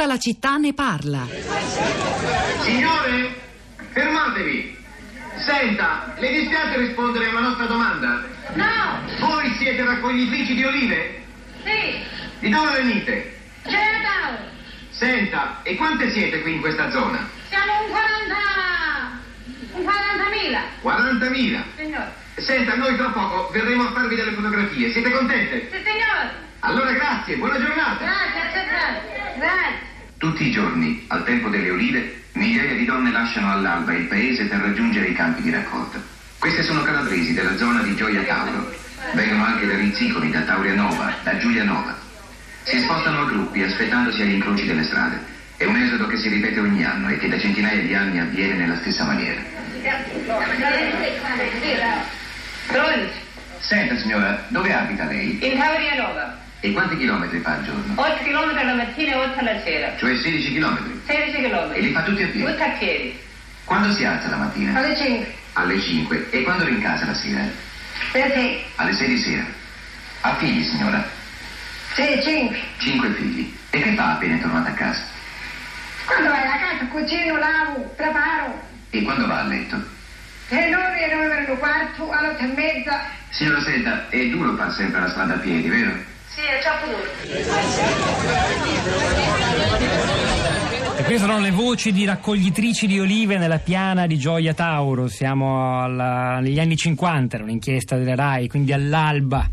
Tutta la città ne parla. Signore, fermatevi. Senta, le dispiace rispondere a una nostra domanda? No, Voi siete raccoglitrici di olive? sì, Di dove venite? Chinatown. Senta, e quante siete qui in questa zona? Siamo un 40... un 40.000, 40.000. signore. Senta, noi tra poco verremo a farvi delle fotografie. Siete contente? Sì, signore. Allora grazie, buona giornata. Grazie, accettato. Grazie. Tutti i giorni, al tempo delle olive, migliaia di donne lasciano all'alba il paese per raggiungere i campi di raccolta. Queste sono calabresi della zona di Gioia Tauro. Vengono anche da Rizzicoli, da Taurianova, da Giulianova. Si spostano a gruppi aspettandose agli incroci delle strade. È un esodo che si ripete ogni anno e che da centinaia di anni avviene nella stessa maniera. Pronto? Senta signora, dove abita lei? In Taurianova. E quanti chilometri fa al giorno? 8 km la mattina e 8 alla sera. Cioè 16 chilometri. 16 km. E li fa tutti a piedi? Tutti a piedi. Quando si alza la mattina? Alle 5. Alle 5. E quando rincasa la sera? Sì, sì. Alle 6 di sera. Ha figli, signora? Sì, 5. Cinque figli. E che fa appena è tornata a casa? Quando vai a casa cucino, lavo, preparo. E quando va a letto? E noi erano un quarto, alle 8 e mezza. Signora Senta, è duro far sempre la strada a piedi, vero? Sì, è troppo duro. E queste sono le voci di raccoglitrici di olive nella piana di Gioia Tauro. Siamo alla- negli anni 50, era un'inchiesta della RAI, quindi all'alba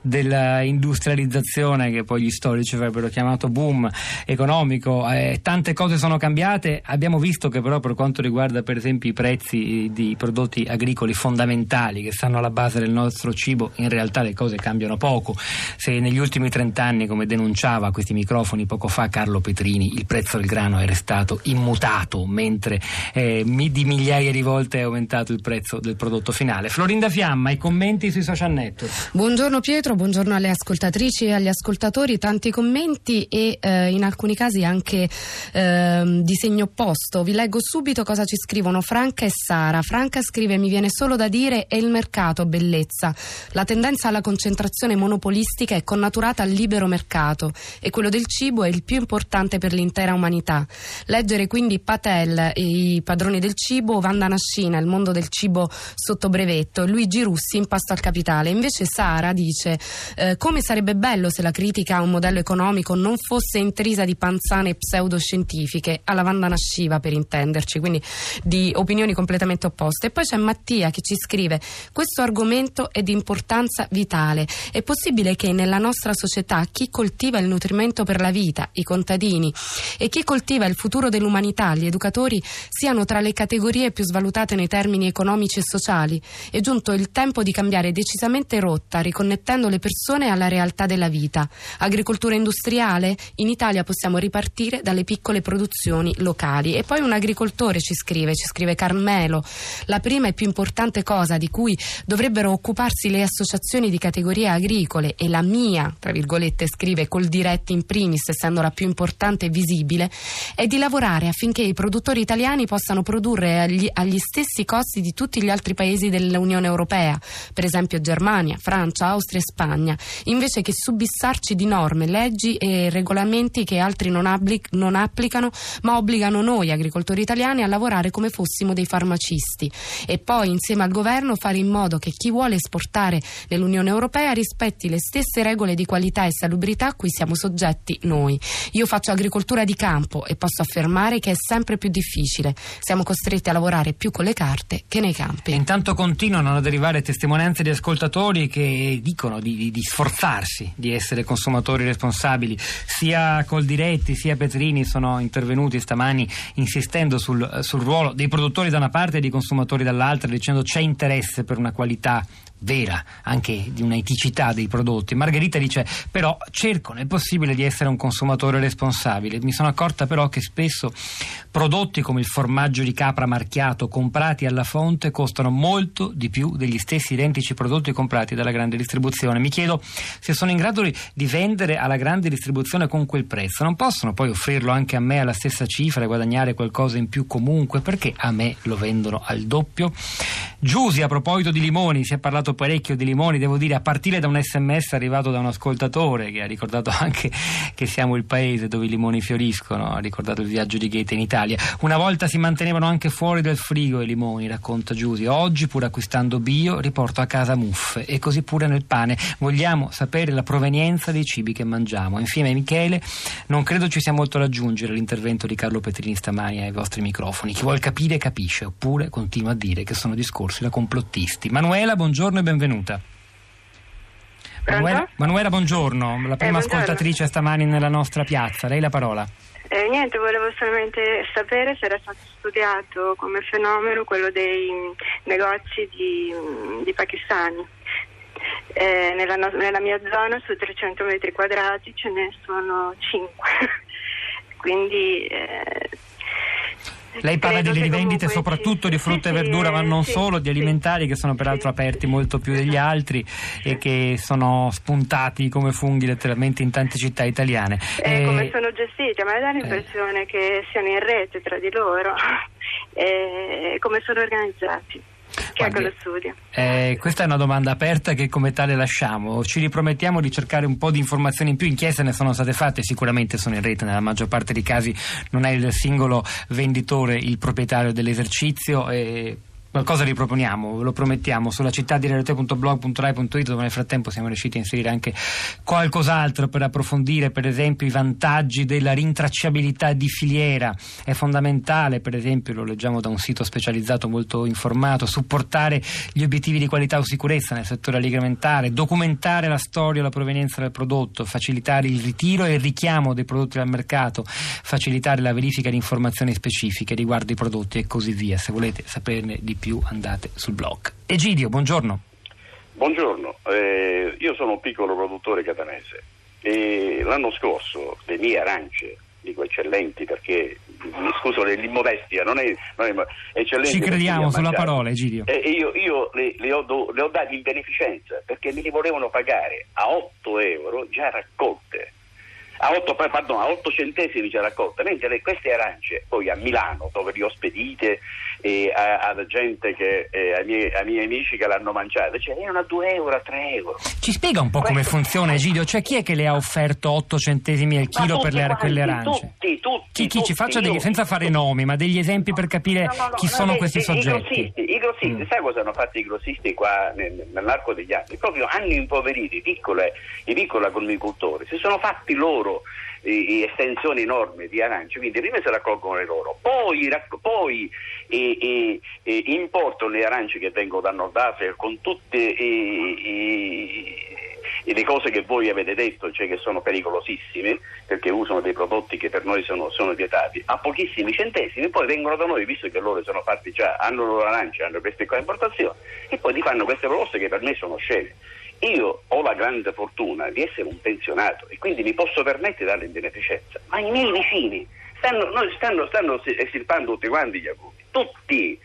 dell'industrializzazione che poi gli storici avrebbero chiamato boom economico. Eh, tante cose sono cambiate. Abbiamo visto che però per quanto riguarda per esempio i prezzi di prodotti agricoli fondamentali che stanno alla base del nostro cibo, in realtà le cose cambiano poco. Se negli ultimi 30 anni, come denunciava a questi microfoni poco fa Carlo Petrini, il prezzo del grano è restato immutato, mentre eh, di migliaia di volte è aumentato il prezzo del prodotto finale. Florinda Fiamma, i commenti sui social network. Buongiorno Pietro, buongiorno alle ascoltatrici e agli ascoltatori, tanti commenti e eh, in alcuni casi anche ehm, di segno opposto. Vi leggo subito cosa ci scrivono Franca e Sara. Franca scrive mi viene solo da dire è il mercato bellezza. La tendenza alla concentrazione monopolistica è connaturata al libero mercato e quello del cibo è il più importante per l'intera umanità. Leggere quindi Patel, i padroni del cibo, Vanda Nascina, il mondo del cibo sotto brevetto, Luigi Russi, Impasto al capitale. Invece Sara dice eh, come sarebbe bello se la critica a un modello economico non fosse intrisa di panzane pseudoscientifiche, alla Vanda Nasciva per intenderci, quindi di opinioni completamente opposte. E poi c'è Mattia che ci scrive questo argomento è di importanza vitale. È possibile che nella nostra società chi coltiva il nutrimento per la vita, i contadini, e chi coltiva il futuro dell'umanità, gli educatori, siano tra le categorie più svalutate nei termini economici e sociali. È giunto il tempo di cambiare decisamente rotta, riconnettendo le persone alla realtà della vita. Agricoltura industriale? In Italia possiamo ripartire dalle piccole produzioni locali. E poi un agricoltore ci scrive, ci scrive Carmelo, la prima e più importante cosa di cui dovrebbero occuparsi le associazioni di categorie agricole e la mia, tra virgolette, scrive col diretti in primis, essendo la più importante e visibile, è di lavorare affinché i produttori italiani possano produrre agli, agli stessi costi di tutti gli altri paesi dell'Unione Europea, per esempio Germania, Francia, Austria e Spagna, invece che subissarci di norme, leggi e regolamenti che altri non, applic- non applicano, ma obbligano noi agricoltori italiani a lavorare come fossimo dei farmacisti e poi insieme al governo fare in modo che chi vuole esportare nell'Unione Europea rispetti le stesse regole di qualità e salubrità a cui siamo soggetti noi. Io faccio agricoltura di campo e posso affermare che è sempre più difficile. Siamo costretti a lavorare più con le carte che nei campi. E intanto continuano ad arrivare testimonianze di ascoltatori che dicono di, di- di sforzarsi di essere consumatori responsabili. Sia Coldiretti sia Petrini sono intervenuti stamani insistendo sul, sul ruolo dei produttori da una parte e dei consumatori dall'altra, dicendo c'è interesse per una qualità vera, anche di una eticità dei prodotti. Margherita dice però cerco nel possibile di essere un consumatore responsabile. Mi sono accorta però che spesso prodotti come il formaggio di capra marchiato comprati alla fonte costano molto di più degli stessi identici prodotti comprati dalla grande distribuzione. Mi chiedo se sono in grado di vendere alla grande distribuzione con quel prezzo. Non possono poi offrirlo anche a me alla stessa cifra e guadagnare qualcosa in più comunque? Perché a me lo vendono al doppio? Giusi, a proposito di limoni, si è parlato parlato parecchio di limoni, devo dire, a partire da un sms arrivato da un ascoltatore che ha ricordato anche che siamo il paese dove i limoni fioriscono, ha ricordato il viaggio di Goethe in Italia. Una volta si mantenevano anche fuori dal frigo i limoni, racconta Giusy. Oggi, pur acquistando bio, riporto a casa muffe e così pure nel pane. Vogliamo sapere la provenienza dei cibi che mangiamo. Infine, Michele, non credo ci sia molto da aggiungere all'intervento di Carlo Petrini stamani ai vostri microfoni. Chi vuol capire capisce, oppure continua a dire che sono discorsi da complottisti. Manuela, buongiorno e benvenuta. Manuela, Manuela, buongiorno, la prima Eh, buongiorno. ascoltatrice stamani nella nostra piazza. Lei la parola. Eh, niente, volevo solamente sapere se era stato studiato come fenomeno quello dei negozi di, di pakistani. Eh, nella, no- nella mia zona su 300 metri quadrati ce ne sono 5. Quindi eh, Lei parla delle rivendite soprattutto di frutta sì, e verdura, ma non sì, solo, di alimentari che sono peraltro aperti molto più degli altri e che sono spuntati come funghi letteralmente in tante città italiane. eh, Eh, come sono gestiti? A me dà l'impressione che siano in rete tra di loro. Eh, come sono organizzati? Che Guardi, lo studia? Eh, questa è una domanda aperta che come tale lasciamo. Ci ripromettiamo di cercare un po' di informazioni in più. Inchieste ne sono state fatte, sicuramente sono in rete. Nella maggior parte dei casi non è il singolo venditore il proprietario dell'esercizio. E qualcosa riproponiamo, ve lo promettiamo. Sulla città di rete.blog.rai.it dove nel frattempo siamo riusciti a inserire anche qualcos'altro per approfondire, per esempio, i vantaggi della rintracciabilità di filiera. È fondamentale, per esempio, lo leggiamo da un sito specializzato molto informato, supportare gli obiettivi di qualità o sicurezza nel settore agroalimentare, documentare la storia e la provenienza del prodotto, facilitare il ritiro e il richiamo dei prodotti al mercato, facilitare la verifica di informazioni specifiche riguardo i prodotti e così via. Se volete saperne di più andate sul blog. Egidio, buongiorno. Buongiorno, eh, io sono un piccolo produttore catanese e l'anno scorso le mie arance, dico eccellenti perché, mi scuso dell'immodestia, non è, non è eccellenti. Ci crediamo sulla mangiati. parola, Egidio. E io, io le, le ho do- le ho dati in beneficenza perché me li volevano pagare a 8 euro già raccolte. A 8, pa- pardon, a 8 centesimi già raccolte, mentre le- queste arance poi a Milano, dove li ho spedite e a, a gente che, eh, ai, miei, ai miei amici che l'hanno mangiate, cioè erano a 2 euro, a 3 euro. Ci spiega un po' come Questo- funziona, Egidio? Cioè, chi è che le ha offerto 8 centesimi al chilo per le, quanti, quelle arance? Tutti, tutti. Chi, chi ci tutti, faccia degli, senza fare nomi, ma degli esempi per capire No, no, no, chi no, sono questi i- soggetti? I grossisti, i grossisti Mm. sai cosa hanno fatto i grossisti qua nel- nell'arco degli anni? Proprio hanno impoverito i, piccoli agrumicoltori, si sono fatti loro i estensioni enormi di arance, quindi prima si raccolgono le loro, poi, racco- poi eh, eh, eh, importano le arance che vengono da Nord Africa con tutte eh, eh, le cose che voi avete detto, cioè che sono pericolosissime, perché usano dei prodotti che per noi sono, sono vietati, a pochissimi centesimi, poi vengono da noi, visto che loro sono fatti già, hanno loro arance, hanno queste qua importazioni, e poi ti fanno queste proposte che per me sono scene. Io ho la grande fortuna di essere un pensionato e quindi mi posso permettere di darle in beneficenza, ma i miei vicini stanno, noi stanno, stanno estirpando tutti quanti gli agrumi, tutti.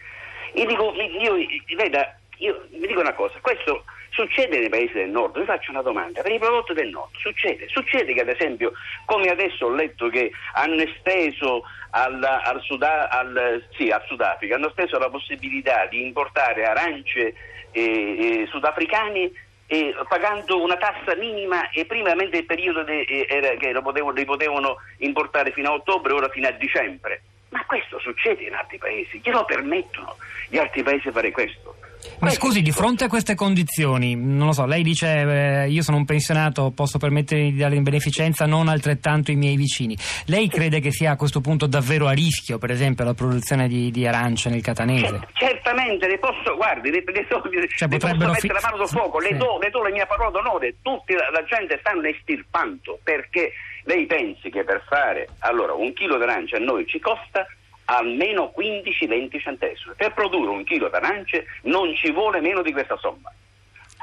Io dico, io, veda, io vi dico una cosa, questo succede nei paesi del nord, vi faccio una domanda, per i prodotti del nord succede, succede che ad esempio, come adesso ho letto che hanno esteso al, al, Suda- al, sì, al Sudafrica, hanno esteso la possibilità di importare arance eh, eh, sudafricane eh, pagando una tassa minima e prima mentre il periodo de, eh, che lo potevano, li potevano importare fino a ottobre, ora fino a dicembre. Ma questo succede in altri paesi, glielo permettono gli altri paesi a fare questo. Ma scusi, di il fronte a queste condizioni, non lo so, lei dice eh, io sono un pensionato, posso permettermi di dare in beneficenza, non altrettanto i miei vicini. Lei crede che sia a questo punto davvero a rischio, per esempio, la produzione di, di arance nel catanese? Cer- certamente le posso, guardi, le, le, so- le Cioè, posso potrebbero mettere fi- la mano sul fuoco, sì. le, do, le do la mia parola d'onore, tutti la, la gente stanno estirpando perché lei pensi che per fare allora un chilo d'arancia a noi ci costa almeno 15-20 centesimi. Per produrre un chilo d'arance non ci vuole meno di questa somma.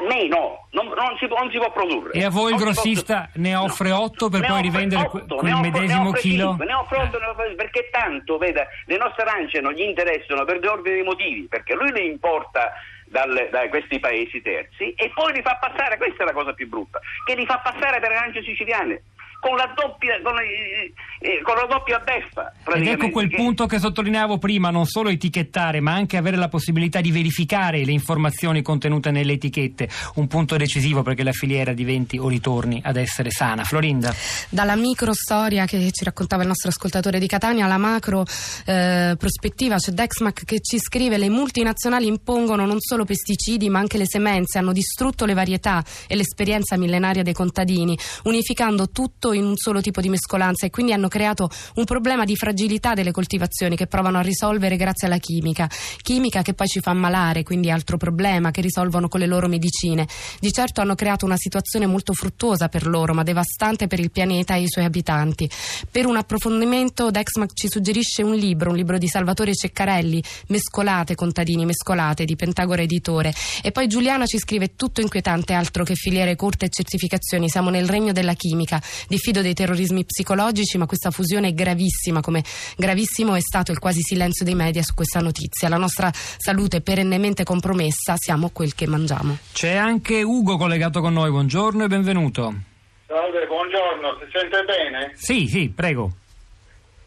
Meno, non, non si, può, non si può produrre. E a voi il si può- grossista ne offre No. 8 per Ne poi rivendere que- otto, quel ne offre- medesimo ne chilo? cinque, ne offre otto, ne offre- perché tanto, veda, le nostre arance non gli interessano per due ordini di motivi, perché lui le importa dal- da questi paesi terzi e poi li fa passare, questa è la cosa più brutta, che li fa passare per arance siciliane. Con la doppia, con, eh, con la doppia beffa. Ed ecco quel che- punto che sottolineavo prima, non solo etichettare, ma anche avere la possibilità di verificare le informazioni contenute nelle etichette, un punto decisivo perché la filiera diventi o ritorni ad essere sana. Florinda. Dalla micro storia che ci raccontava il nostro ascoltatore di Catania alla macro eh, prospettiva c'è Dexmac che ci scrive le multinazionali impongono non solo pesticidi ma anche le semenze, hanno distrutto le varietà e l'esperienza millenaria dei contadini, unificando tutto in un solo tipo di mescolanza e quindi hanno creato un problema di fragilità delle coltivazioni che provano a risolvere grazie alla chimica. Chimica che poi ci fa ammalare, quindi altro problema che risolvono con le loro medicine. Di certo hanno creato una situazione molto fruttuosa per loro, ma devastante per il pianeta e i suoi abitanti. Per un approfondimento Dexmac ci suggerisce un libro, un libro di Salvatore Ceccarelli, Mescolate contadini, mescolate di Pentagora Editore. E poi Giuliana ci scrive tutto inquietante, altro che filiere corte e certificazioni. Siamo nel regno della chimica. Diffido dei terrorismi psicologici, ma questa fusione è gravissima, come gravissimo è stato il quasi silenzio dei media su questa notizia. La nostra salute è perennemente compromessa, siamo quel che mangiamo. C'è anche Ugo collegato con noi, buongiorno e benvenuto. Salve, buongiorno, si sente bene? Sì, sì, prego.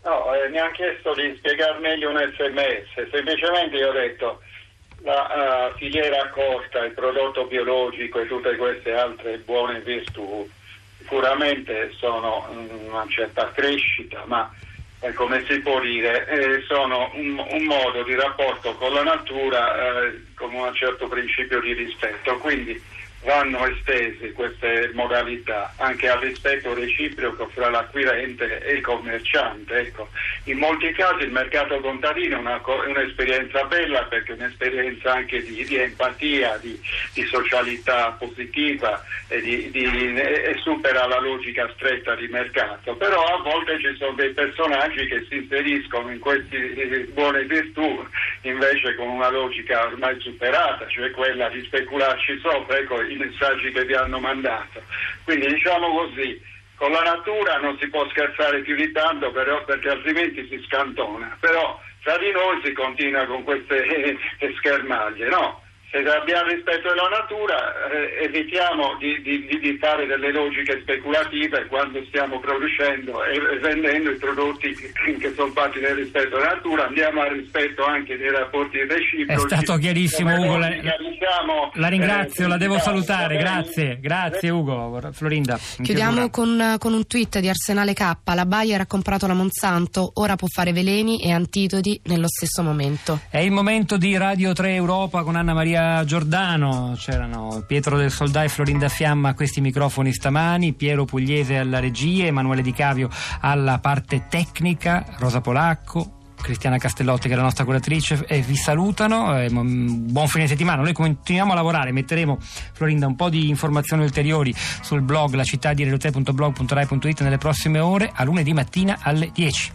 No, eh, mi hanno chiesto di spiegare meglio un sms, semplicemente io ho detto la eh, filiera corta, il prodotto biologico e tutte queste altre buone virtù sicuramente sono una certa crescita, ma eh, come si può dire, eh, sono un, un modo di rapporto con la natura eh, con un certo principio di rispetto, quindi vanno estese queste modalità anche al rispetto reciproco fra l'acquirente e il commerciante. Ecco. In molti casi il mercato contadino è, una è un'esperienza bella perché è un'esperienza anche di, di empatia, di, di socialità positiva e, di- e supera la logica stretta di mercato, però a volte ci sono dei personaggi che si inseriscono in queste buone virtù invece con una logica ormai superata, cioè quella di specularci sopra, ecco messaggi che vi hanno mandato. Quindi diciamo così, con la natura non si può scherzare più di tanto però, perché altrimenti si scantona, però tra di noi si continua con queste eh, schermaglie, no? Se abbiamo rispetto della natura eh, evitiamo di, di- di- di fare delle logiche speculative quando stiamo producendo e vendendo i prodotti che, sono fatti nel rispetto della natura, andiamo al rispetto anche dei rapporti reciproci. È stato chiarissimo, Come Ugo, la- diciamo, La ringrazio, eh, la devo salutare, grazie, grazie Ugo. Florinda. in Chiudiamo con, con un tweet di Arsenale K. La Bayer ha comprato la Monsanto, ora può fare veleni e antidoti nello stesso momento. È il momento di Radio 3 Europa con Anna Maria Giordano, c'erano Pietro del Soldà e Florinda Fiamma a questi microfoni stamani, Piero Pugliese alla regia, Emanuele Di Cavio alla parte tecnica, Rosa Polacco, Cristiana Castellotti che è la nostra curatrice e vi salutano, eh, m- buon fine settimana, noi continuiamo a lavorare, metteremo Florinda un po' di informazioni ulteriori sul blog la città di nelle prossime ore, a lunedì mattina alle 10.